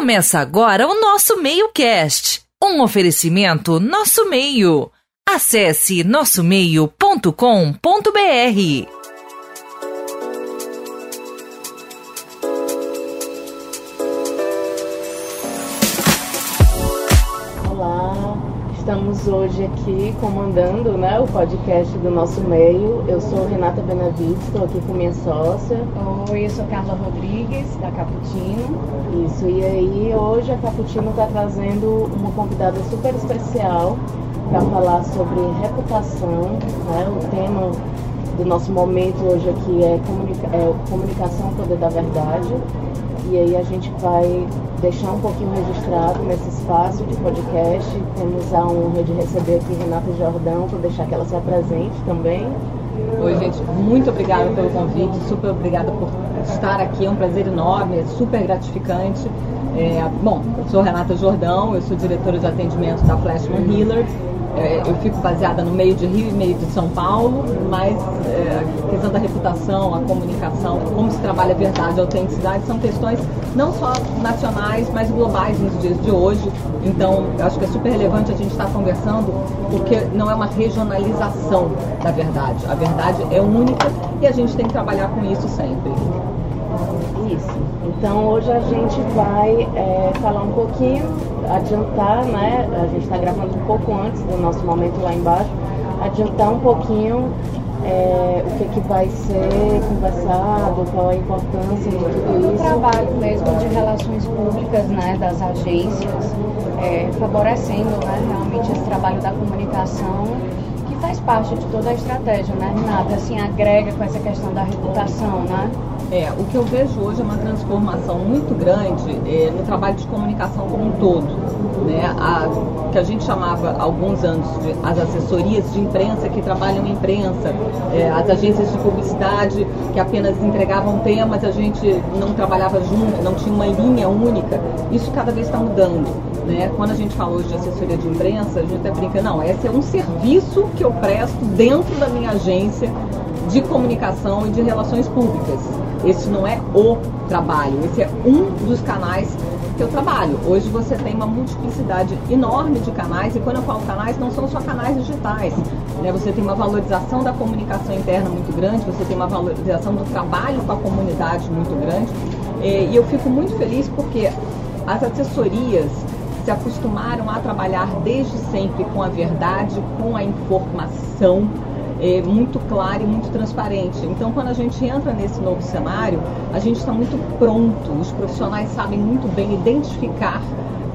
Começa agora o nosso MeioCast, um oferecimento Nosso Meio. Acesse nossomeio.com.br. Estamos hoje aqui comandando né, o podcast do nosso meio. Eu sou Renata Benavides, estou aqui com minha sócia. Oi, eu sou Carla Rodrigues, da Caputino. Isso, e aí hoje a Caputino está trazendo uma convidada super especial para falar sobre reputação. Né? O tema do nosso momento hoje aqui é, comunica é comunicação, poder da verdade. E aí a gente vai deixar um pouquinho registrado nesse espaço de podcast. Temos a honra de receber aqui Renata Jordão, para deixar que ela se apresente também. Oi, gente, muito obrigada pelo convite, super obrigada por estar aqui, é um prazer enorme, é super gratificante. É, bom, eu sou Renata Jordão, eu sou diretora de atendimento da Flashman Healer eu fico baseada no meio de Rio e meio de São Paulo, mas é, a questão da reputação, a comunicação, como se trabalha a verdade, a autenticidade, são questões não só nacionais, mas globais nos dias de hoje. Então, eu acho que é super relevante a gente estar conversando, porque não é uma regionalização da verdade. A verdade é única e a gente tem que trabalhar com isso sempre. Isso. Então hoje a gente vai é, falar um pouquinho, adiantar, né? A gente está gravando um pouco antes do nosso momento lá embaixo, adiantar um pouquinho é, o que, que vai ser conversado, qual a importância de tudo isso. O trabalho mesmo de relações públicas né, das agências, é, favorecendo né, realmente esse trabalho da comunicação que faz parte de toda a estratégia, né, Renata? Assim, agrega com essa questão da reputação, né? É, o que eu vejo hoje é uma transformação muito grande é, no trabalho de comunicação como um todo. Né? A, que a gente chamava há alguns anos de as assessorias de imprensa que trabalham em imprensa, é, as agências de publicidade que apenas entregavam temas, a gente não trabalhava junto, não tinha uma linha única. Isso cada vez está mudando. Né? Quando a gente fala hoje de assessoria de imprensa, a gente até brinca, não, esse é um serviço que eu presto dentro da minha agência de comunicação e de relações públicas. Esse não é o trabalho, esse é um dos canais que eu trabalho. Hoje você tem uma multiplicidade enorme de canais, e quando eu falo canais, não são só canais digitais. Né? Você tem uma valorização da comunicação interna muito grande, você tem uma valorização do trabalho com a comunidade muito grande. E eu fico muito feliz porque as assessorias se acostumaram a trabalhar desde sempre com a verdade, com a informação é, muito clara e muito transparente. Então, quando a gente entra nesse novo cenário, a gente está muito pronto. Os profissionais sabem muito bem identificar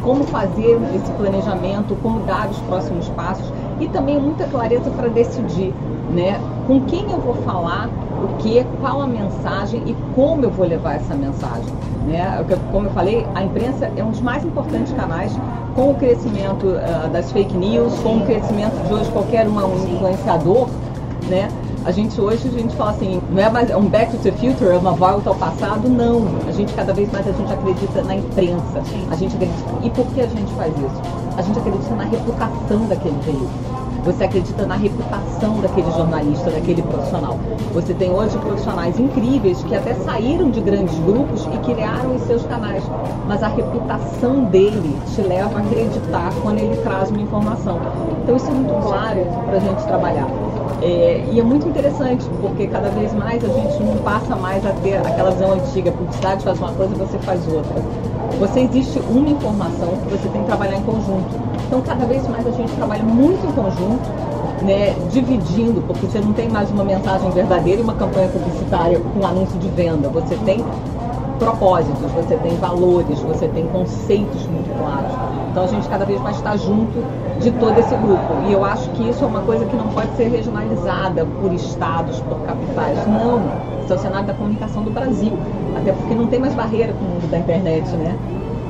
como fazer esse planejamento, como dar os próximos passos e também muita clareza para decidir, né, com quem eu vou falar, o que, qual a mensagem e como eu vou levar essa mensagem, né? Como eu falei, a imprensa é um dos mais importantes canais com o crescimento uh, das fake news, com o crescimento de hoje qualquer um influenciador né? A gente hoje a gente fala assim, não é mais um back to the future, é uma volta ao passado, não. A gente cada vez mais a gente acredita na imprensa. A gente acredita. E por que a gente faz isso? A gente acredita na reputação daquele veículo. Você acredita na reputação daquele jornalista, daquele profissional. Você tem hoje profissionais incríveis que até saíram de grandes grupos e criaram os seus canais. Mas a reputação dele te leva a acreditar quando ele traz uma informação. Então isso é muito claro para a gente trabalhar. É, e é muito interessante, porque cada vez mais a gente não passa mais a ter aquela visão antiga, publicidade faz uma coisa, você faz outra. Você existe uma informação que você tem que trabalhar em conjunto. Então cada vez mais a gente trabalha muito em conjunto, né, dividindo, porque você não tem mais uma mensagem verdadeira e uma campanha publicitária com anúncio de venda. Você tem propósitos, você tem valores, você tem conceitos muito claros. Então a gente cada vez mais está junto de todo esse grupo. E eu acho que isso é uma coisa que não pode ser regionalizada por estados, por capitais. Não. Isso é o cenário da comunicação do Brasil. Até porque não tem mais barreira com o mundo da internet, né?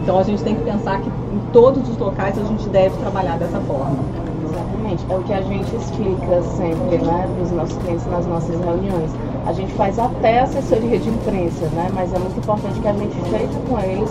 Então a gente tem que pensar que em todos os locais a gente deve trabalhar dessa forma. É o que a gente explica sempre, né, para os nossos clientes nas nossas reuniões. A gente faz até assessoria de imprensa, né, mas é muito importante que a gente esteja com eles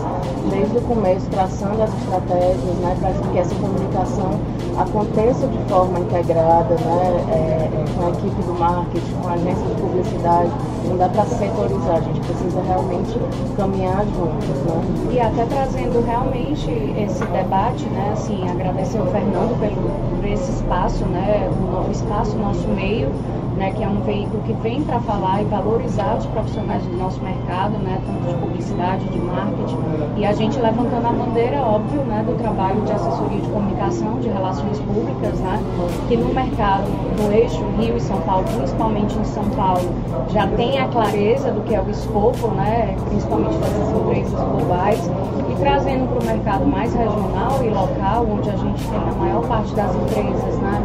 desde o começo, traçando as estratégias, né, para que essa comunicação aconteça de forma integrada, né, é, é, com a equipe do marketing, com a agência de publicidade. Não dá para setorizar, a gente precisa realmente caminhar juntos, né. E até trazendo realmente esse debate, né, assim, agradecer ao Fernando pelo, por esse espaço, né, o espaço, nosso meio, né, que é um veículo que vem para falar e valorizar os profissionais do nosso mercado, né, tanto de publicidade, de marketing, e a gente levantando a bandeira, óbvio, né, do trabalho de assessoria de comunicação, de relações públicas, né, que no mercado, no eixo Rio e São Paulo, principalmente em São Paulo, já tem a clareza do que é o escopo, né, principalmente dessas empresas globais, e trazendo para o mercado mais regional e local, onde a gente tem a maior parte das empresas, né,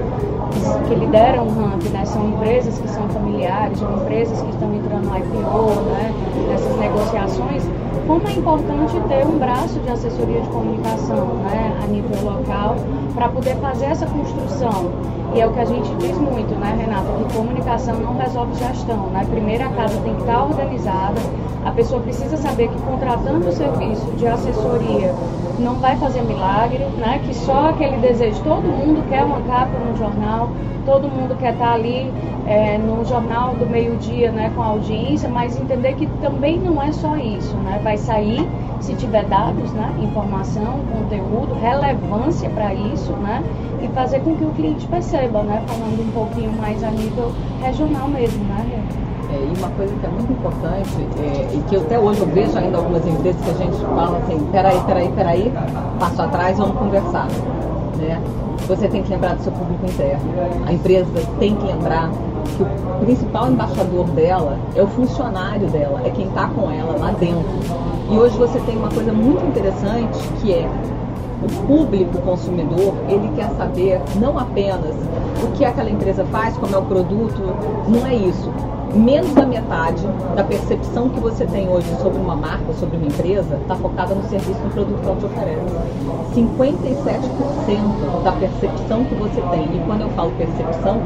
que lideram o ranking, né, são empresas que são familiares, são empresas que estão entrando no IPO, né, nessas negociações, como é importante ter um braço de assessoria de comunicação né, a nível local para poder fazer essa construção. E é o que a gente diz muito, né, Renata, que comunicação não resolve gestão. Né? Primeiro a casa tem que estar organizada, a pessoa precisa saber que contratando o serviço de assessoria não vai fazer milagre, né? que só aquele desejo, todo mundo quer uma capa no jornal, todo mundo quer estar ali é, no jornal do meio-dia né, com a audiência, mas entender que também não é só isso, né? vai sair se tiver dados, né, informação, conteúdo, relevância para isso, né, e fazer com que o cliente perceba, né, falando um pouquinho mais a nível regional mesmo, né. E uma coisa que é muito importante, é, e que até hoje eu vejo ainda algumas empresas que a gente fala assim, peraí, peraí, peraí, passo atrás, vamos conversar. Né? Você tem que lembrar do seu público interno. A empresa tem que lembrar que o principal embaixador dela é o funcionário dela, é quem está com ela lá dentro. E hoje você tem uma coisa muito interessante que é o público consumidor, ele quer saber não apenas o que aquela empresa faz, como é o produto, não é isso menos da metade da percepção que você tem hoje sobre uma marca, sobre uma empresa, está focada no serviço, no produto que ela te oferece. 57% da percepção que você tem, e quando eu falo percepção,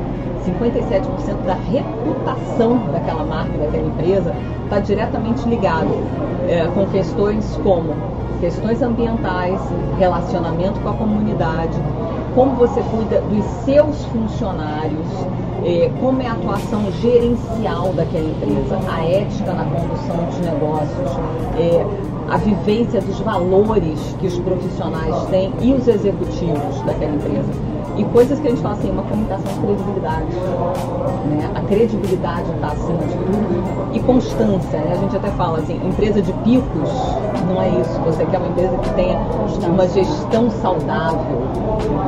57% da reputação daquela marca, daquela empresa, está diretamente ligado é, com questões como questões ambientais, relacionamento com a comunidade, como você cuida dos seus funcionários, é, como é a atuação gerencial daquela empresa, a ética na condução dos negócios, é, a vivência dos valores que os profissionais têm e os executivos daquela empresa. E coisas que a gente fala assim, uma comunicação de credibilidade. Né? A credibilidade está acima de tudo. E constância, né? A gente até fala assim, empresa de picos não é isso. Você quer uma empresa que tenha uma gestão saudável.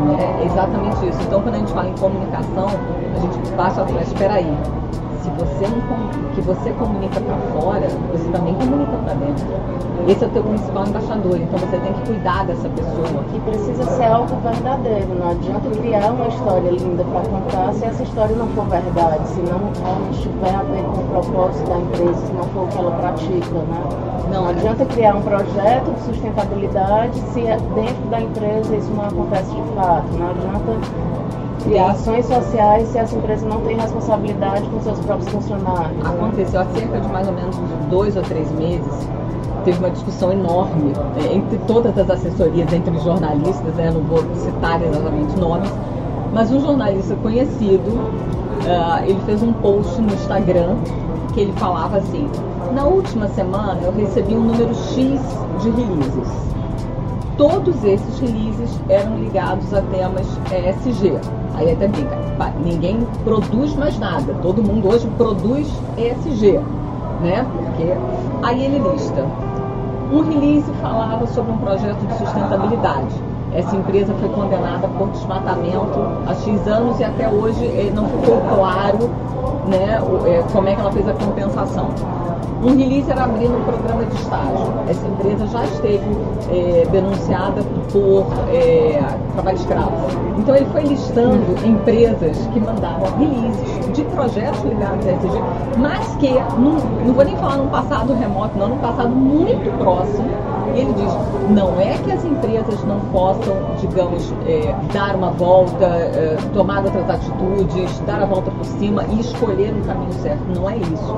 Né? É exatamente isso. Então quando a gente fala em comunicação, a gente passa a espera aí se você não que você comunica para fora, você também comunica para dentro. Esse é o teu principal embaixador, então você tem que cuidar dessa pessoa. E precisa ser algo verdadeiro, não adianta criar uma história linda para contar se essa história não for verdade, se não tiver a ver com o propósito da empresa, se não for o que ela pratica, né? Não adianta criar um projeto de sustentabilidade se dentro da empresa isso não acontece de fato. Não adianta criar ações sociais se essa empresa não tem responsabilidade com seus próprios funcionários. Aconteceu há cerca de mais ou menos dois ou três meses. Teve uma discussão enorme é, entre todas as assessorias, entre os jornalistas, né, não vou citar exatamente nomes, mas um jornalista conhecido, uh, ele fez um post no Instagram que ele falava assim: na última semana eu recebi um número X de releases. Todos esses releases eram ligados a temas ESG, Aí até brinca, ninguém produz mais nada, todo mundo hoje produz ESG, né? Porque aí ele lista. Um release falava sobre um projeto de sustentabilidade. Essa empresa foi condenada por desmatamento há X anos e até hoje eh, não ficou claro né, eh, como é que ela fez a compensação. Um release era abrir um programa de estágio. Essa empresa já esteve é, denunciada por é, trabalho escravo. Então ele foi listando empresas que mandavam releases de projetos ligados à SG, mas que, não, não vou nem falar num passado remoto, não, num passado muito próximo, Ele diz, não é que as empresas não possam, digamos, é, dar uma volta, é, tomar outras atitudes, dar a volta por cima e escolher o caminho certo. Não é isso.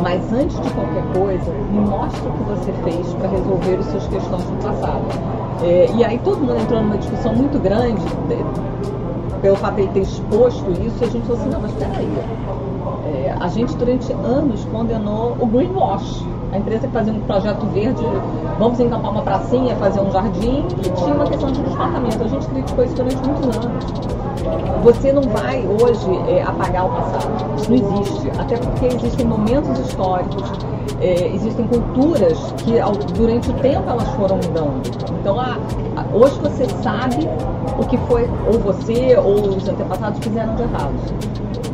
Mas antes de qualquer coisa, me mostre o que você fez para resolver as suas questões do passado. É, e aí todo mundo entrou numa discussão muito grande pelo fato de ele ter exposto isso, e a gente falou assim, não, mas peraí, é, a gente durante anos condenou o greenwash. A empresa que fazia um projeto verde, vamos encampar uma pracinha, fazer um jardim, e tinha uma questão de desmatamento. A gente criticou isso durante muitos anos. Você não vai hoje é, apagar o passado. Não existe. Até porque existem momentos históricos, é, existem culturas que ao, durante o tempo elas foram mudando. Então, a, a, hoje você sabe o que foi, ou você ou os antepassados fizeram de errado.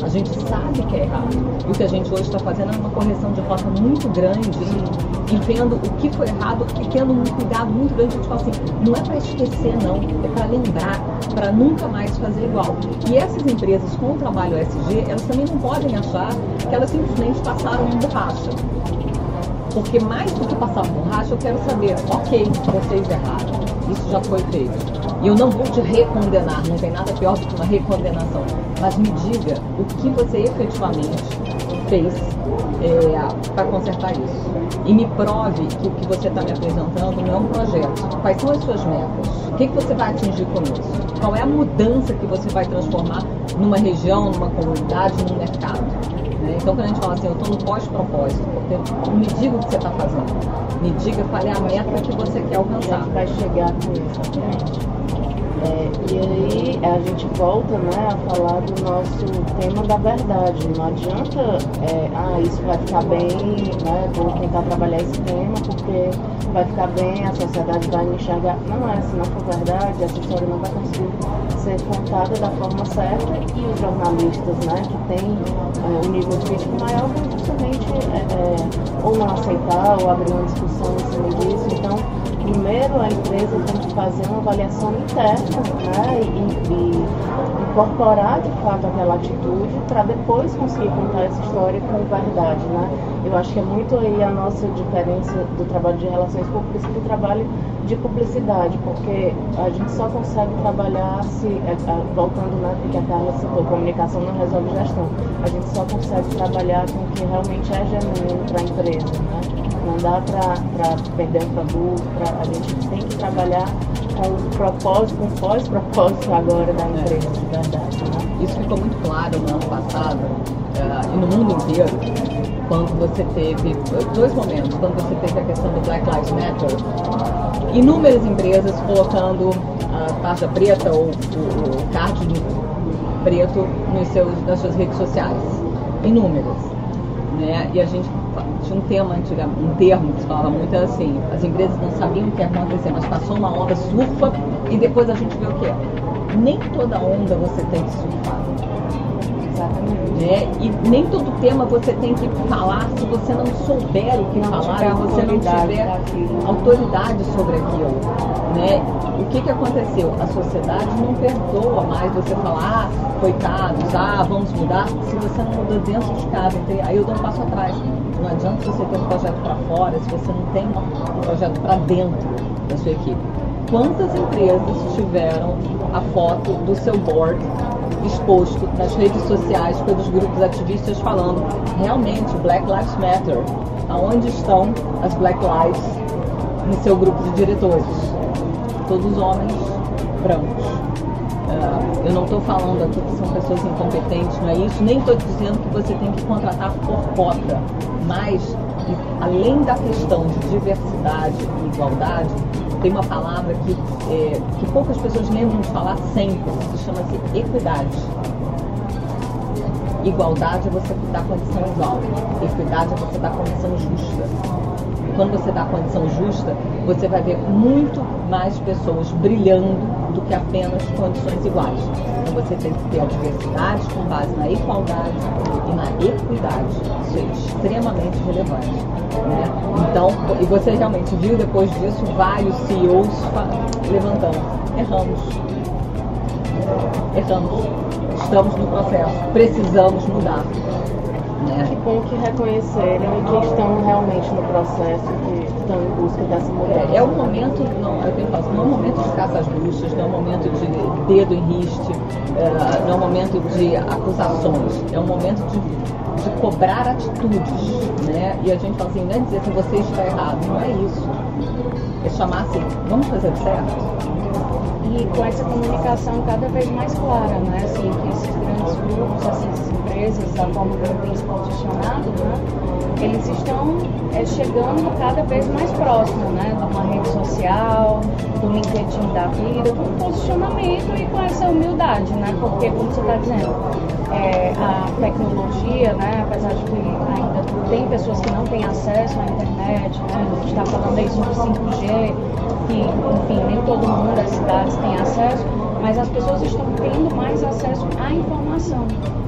A gente sabe que é errado. E o que a gente hoje está fazendo é uma correção de rota muito grande e, e vendo o que foi errado e tendo um cuidado muito grande. A gente fala assim, não é para esquecer não, é para lembrar, para nunca mais fazer igual. E essas empresas com o trabalho SG, elas também não podem achar que elas simplesmente passaram um borracha. Porque mais do que passar borracha, eu quero saber, ok, vocês erraram, isso já foi feito. E eu não vou te recondenar, não tem nada pior do que uma recondenação. Mas me diga o que você efetivamente fez é, para consertar isso. E me prove que o que você está me apresentando não é um projeto. Quais são as suas metas? O que, que você vai atingir com isso? Qual é a mudança que você vai transformar numa região, numa comunidade, num mercado? Né? Então, quando a gente fala assim, eu estou no pós-propósito, me diga o que você está fazendo. Me diga qual é a meta que você quer alcançar. Vai chegar com isso, é, e aí a gente volta né, a falar do nosso tema da verdade. Não adianta, é, ah, isso vai ficar bem, né, vou tentar trabalhar esse tema porque vai ficar bem, a sociedade vai me enxergar. Não é, se não for verdade, essa história não vai conseguir ser contada da forma certa e os jornalistas né, que têm é, um nível crítico maior vão justamente é, é, ou não aceitar ou abrir uma discussão em cima disso. Então, primeiro a empresa tem que fazer uma avaliação interna né, e, e incorporar de fato aquela atitude para depois conseguir contar essa história com verdade. Né? Eu acho que é muito aí a nossa diferença do trabalho de relações públicas e do trabalho de publicidade, porque a gente só consegue trabalhar se, é, é, voltando né, porque a Carla citou, comunicação não resolve gestão. A gente só consegue trabalhar com o que realmente é genuíno para a empresa. Né? Não dá para perder um produto, pra, a gente tem que trabalhar com o propósito, com o pós-propósito agora da empresa, de verdade. Né? Isso ficou muito claro no ano passado uh, e no mundo inteiro, quando você teve dois momentos, quando você teve a questão do Black Lives Matter, inúmeras empresas colocando a tarja preta ou o, o card preto nos seus, nas suas redes sociais. Inúmeras. Né? E a gente tinha um tema antigamente, um termo que se falava muito era assim, as empresas não sabiam o que ia acontecer, mas passou uma onda, surfa e depois a gente vê o que? Nem toda onda você tem que surfar. Exatamente. Né? E nem todo tema você tem que falar se você não souber o que não falar, se você não tiver autoridade sobre aquilo. Né? O que, que aconteceu? A sociedade não perdoa mais você falar, ah, coitados, ah, vamos mudar, se você não mudou dentro de casa. Aí eu dou um passo atrás. Não adianta você ter um projeto para fora se você não tem um projeto para dentro da sua equipe. Quantas empresas tiveram a foto do seu board exposto nas redes sociais pelos grupos ativistas falando realmente Black Lives Matter. Aonde estão as Black Lives no seu grupo de diretores? Todos homens brancos. Eu não estou falando aqui que são pessoas incompetentes, não é isso. Nem estou dizendo que você tem que contratar por cota. Mas, além da questão de diversidade e igualdade, tem uma palavra que, é, que poucas pessoas lembram de falar sempre, que chama-se equidade. Igualdade é você dar condição igual. Equidade é você dar condição justa. Quando você dá condição justa, você vai ver muito mais pessoas brilhando do que apenas condições iguais. Então você tem que ter a diversidade com base na igualdade e na equidade. Isso é extremamente relevante. Né? Então, e você realmente viu depois disso vários CEOs levantando. Erramos. Erramos. Estamos no processo. Precisamos mudar. Né? Que bom que reconheceram e que estão realmente no processo. Que estão em busca dessa mudança? É, é um momento, não, eu tenho falado, não é um momento de caça às bruxas, não é um momento de dedo em riste, é, não é um momento de acusações, é um momento de, de cobrar atitudes, né? E a gente fala assim, não é dizer que você está errado, não é isso. É chamar assim, vamos fazer certo? E com essa comunicação cada vez mais clara, né? Assim, que esses grandes grupos, essas empresas, da forma como têm se posicionado, né? eles estão é, chegando cada vez mais próximo, né? De uma rede social, do LinkedIn da vida, com posicionamento e com essa humildade, né? Porque, como você está dizendo, é, a tecnologia, né? Apesar de que ainda tem pessoas que não têm acesso à internet, né? A gente está falando aí sobre 5G, que, enfim, nem todo mundo das cidades tem acesso, mas as pessoas estão tendo mais acesso à informação.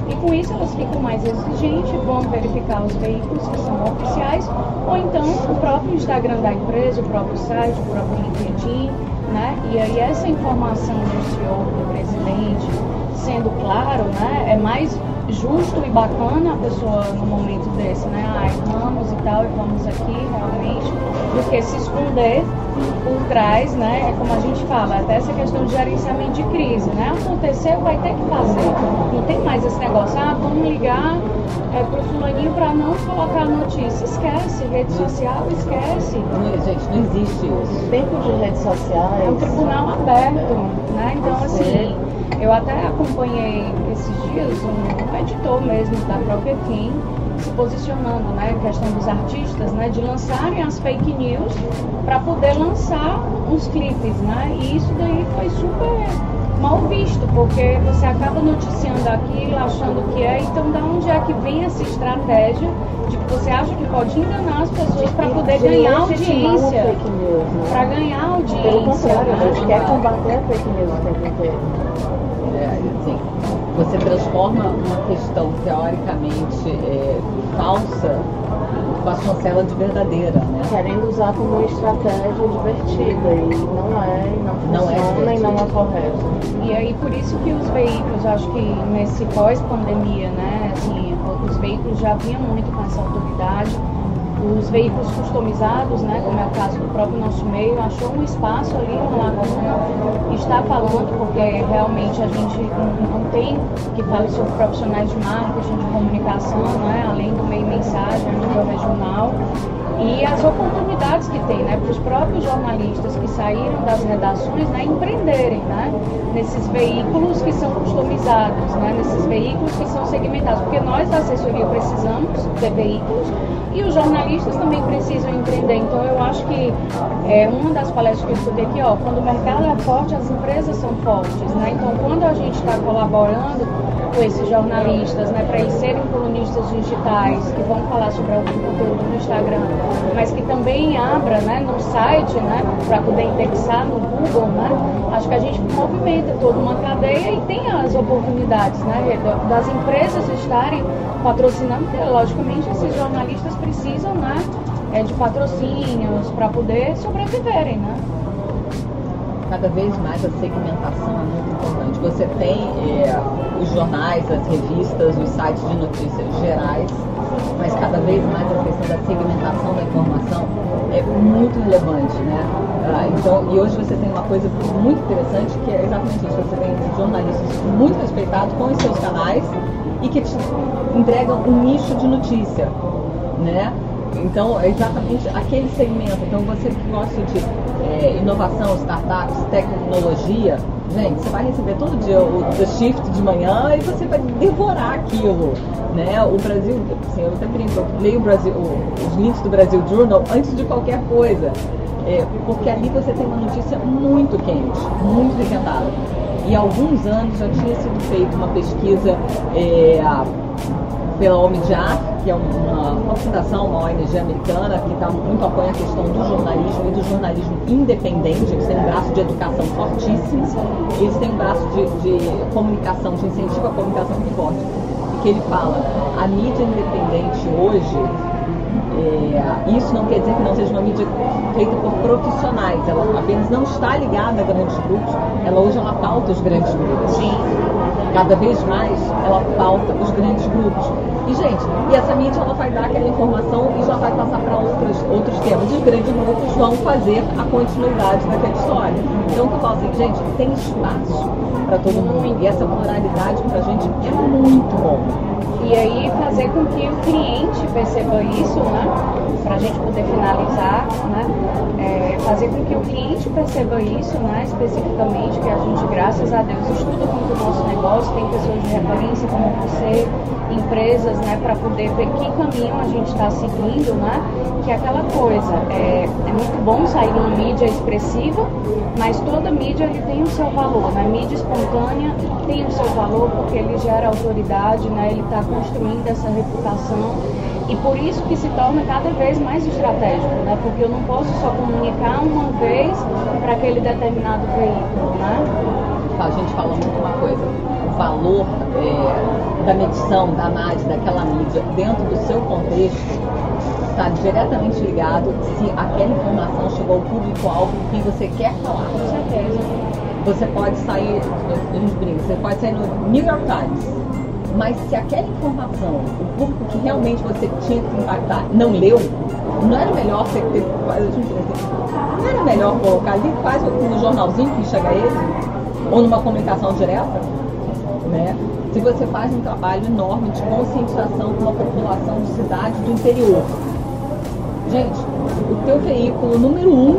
E com isso elas ficam mais exigentes, vão verificar os veículos que são oficiais, ou então o próprio Instagram da empresa, o próprio site, o próprio LinkedIn, né? E aí essa informação do CEO, do presidente, sendo claro, né? É mais justo e bacana a pessoa no momento desse, né? Ah, erramos e tal, e vamos aqui realmente, do que se esconder por trás, né? É como a gente fala, até essa questão de gerenciamento de crise, né? Aconteceu, vai ter que fazer. Não tem mais esse negócio, ah, vamos ligar é, pro fulaninho para não colocar notícia. Esquece, rede social, esquece. Não, gente, não existe isso. Tempo de redes sociais. É um tribunal aberto, né? Então, assim, eu até acompanhei esses dias um editor mesmo da própria Kim se posicionando, né, questão dos artistas, né, de lançarem as fake news para poder lançar os clipes, né, e isso daí foi super mal visto, porque você acaba noticiando aquilo, achando que é, então da onde é que vem essa estratégia de que você acha que pode enganar as pessoas para poder ganhar audiência, né? para ganhar audiência. Pelo contrário, né? a gente quer combater a fake news o tempo inteiro. É, assim, você transforma uma questão teoricamente é, falsa com a chancela de verdadeira, né? Querendo usar como uma estratégia divertida e não é, não, Não é funciona e não é correto. E aí por isso que os veículos, acho que nesse pós-pandemia, né, assim, os veículos já vinham muito com essa autoridade. Os veículos customizados, né, como é o caso do próprio nosso meio, achou um espaço ali no Lago Sul, está falando, porque realmente a gente não não tem que fale sobre profissionais de marketing, de comunicação, né, além do meio mensagem nível regional e as oportunidades que tem, né, para os próprios jornalistas que saíram das redações, né, empreenderem, né, nesses veículos que são customizados, né, nesses veículos que são segmentados, porque nós da assessoria precisamos ter veículos e os jornalistas também precisam empreender. Então eu acho que é uma das palestras que eu escutei aqui, ó, quando o mercado é forte, as empresas são fortes, né? Então quando a gente está colaborando com esses jornalistas, né, para eles serem colunistas digitais que vão falar sobre algum conteúdo no Instagram, mas que também abra, né, no site, né, para poder indexar no Google, né? Acho que a gente movimenta toda uma cadeia e tem as oportunidades, né, das empresas estarem patrocinando, logicamente esses jornalistas precisam, né, é, de patrocínios para poder sobreviverem, né? Cada vez mais a segmentação é muito importante. Você tem é, os jornais, as revistas, os sites de notícias gerais, mas cada vez mais a questão da segmentação da informação é muito relevante, né? Ah, então, e hoje você tem uma coisa muito interessante que é exatamente isso. Você tem jornalistas muito respeitados com os seus canais e que te entregam um nicho de notícia, né? Então, é exatamente aquele segmento. Então, você que gosta de é, inovação, startups, tecnologia, gente, você vai receber todo dia o Shift de manhã e você vai devorar aquilo. Né? O Brasil, assim, eu até brinco, eu leio o Brasil, os links do Brasil Journal antes de qualquer coisa. É, porque ali você tem uma notícia muito quente, muito requentada. E há alguns anos já tinha sido feita uma pesquisa é, pela OMIDIAR, que é uma, uma fundação, uma ONG americana, que tá muito apoia a questão do jornalismo e do jornalismo independente, eles têm um braço de educação fortíssimo, e eles têm um braço de, de comunicação, de incentivo à comunicação muito forte. Que ele fala, a mídia independente hoje, é, isso não quer dizer que não seja uma mídia feita por profissionais, ela apenas não está ligada a grandes grupos, ela hoje ela pauta os grandes grupos. Sim. Cada vez mais ela falta os grandes grupos. E, gente, e essa mídia ela vai dar aquela informação e já vai passar para outros, outros temas. E os grandes grupos vão fazer a continuidade daquela história. Então, eu falo assim, gente, tem espaço para todo mundo. E essa pluralidade para a gente é muito bom. E aí fazer com que o cliente perceba isso, né? Para a gente poder finalizar, né? É, fazer com que o cliente perceba isso, né? Especificamente, que a gente, graças a Deus, estuda muito o nosso negócio, tem pessoas de referência como você, empresas, né? Para poder ver que caminho a gente está seguindo, né? Que é aquela coisa, é, é muito bom sair uma mídia expressiva, mas toda mídia ele tem o seu valor, né? Mídia espontânea tem o seu valor porque ele gera autoridade, né? Ele está construindo essa reputação e por isso que se torna cada vez mais estratégico, né? Porque eu não posso só comunicar uma vez para aquele determinado veículo, né? A gente fala muito uma coisa, o valor é, da medição, da análise daquela mídia dentro do seu contexto está diretamente ligado se aquela informação chegou ao público-alvo que você quer falar. Com certeza. Você pode sair, você pode sair no New York Times, mas se aquela informação, o público que realmente você tinha que impactar, não leu, não era melhor você ter. Não era melhor colocar ali, faz no jornalzinho que chega a ele, ou numa comunicação direta, né? Se você faz um trabalho enorme de conscientização com uma população de cidade do interior. Gente, o teu veículo número um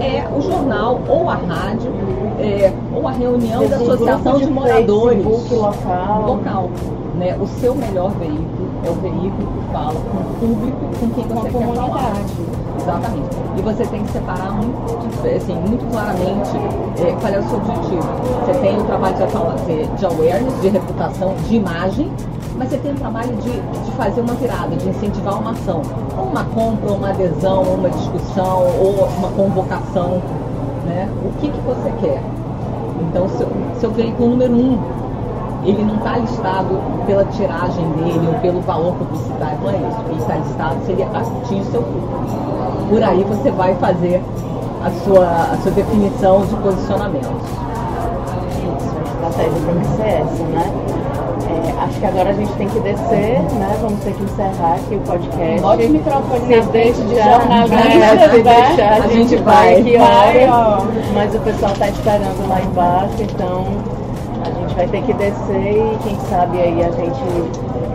é o jornal ou a rádio é, ou a reunião da associação de, de moradores local. local né? O seu melhor veículo é o veículo que fala com o público com quem você com quer comunidade. falar. Exatamente. E você tem que separar muito, assim, muito claramente é, qual é o seu objetivo. Você tem o trabalho de, de awareness, de reputação, de imagem, mas você tem o trabalho de, de fazer uma virada, de incentivar uma ação. Ou uma compra, ou uma adesão, ou uma discussão, ou uma convocação. Né? O que, que você quer? Então, seu, seu veículo número um ele não está listado pela tiragem dele ou pelo valor publicitário, não é isso. Ele está listado se ele atinge seu público. Por aí você vai fazer a sua, a sua definição de posicionamento. Isso, a estratégia tem que ser essa, né? É, acho que agora a gente tem que descer, né? Vamos ter que encerrar aqui o podcast. Bote o microfone se na frente de jornalista, né? Se né? deixar, a, A gente, gente vai, vai, que vai, ó. Mas o pessoal tá esperando lá embaixo, então vai ter que descer e quem sabe aí a gente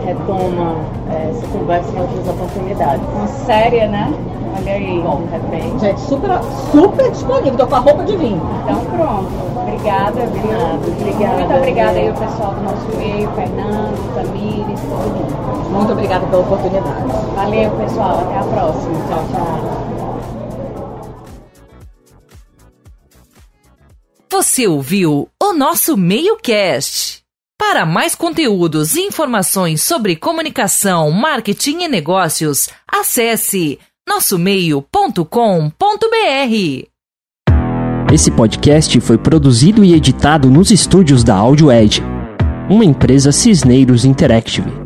retoma é, essa conversa em outras oportunidades. Uma séria, né? Olha aí. Bom, de repente. Gente, super, super disponível, tô com a roupa de vinho. Então pronto. Obrigada, viu? Nada, obrigada, Muito obrigada aí o pessoal do nosso meio, Fernando, Tamires, todo mundo. Muito obrigada pela oportunidade. Valeu, pessoal. Até a próxima. Tchau, tchau. Você ouviu o nosso MeioCast. Para mais conteúdos e informações sobre comunicação, marketing e negócios, acesse nossomeio.com.br. Esse podcast foi produzido e editado nos estúdios da Audio Edge, uma empresa Cisneiros Interactive.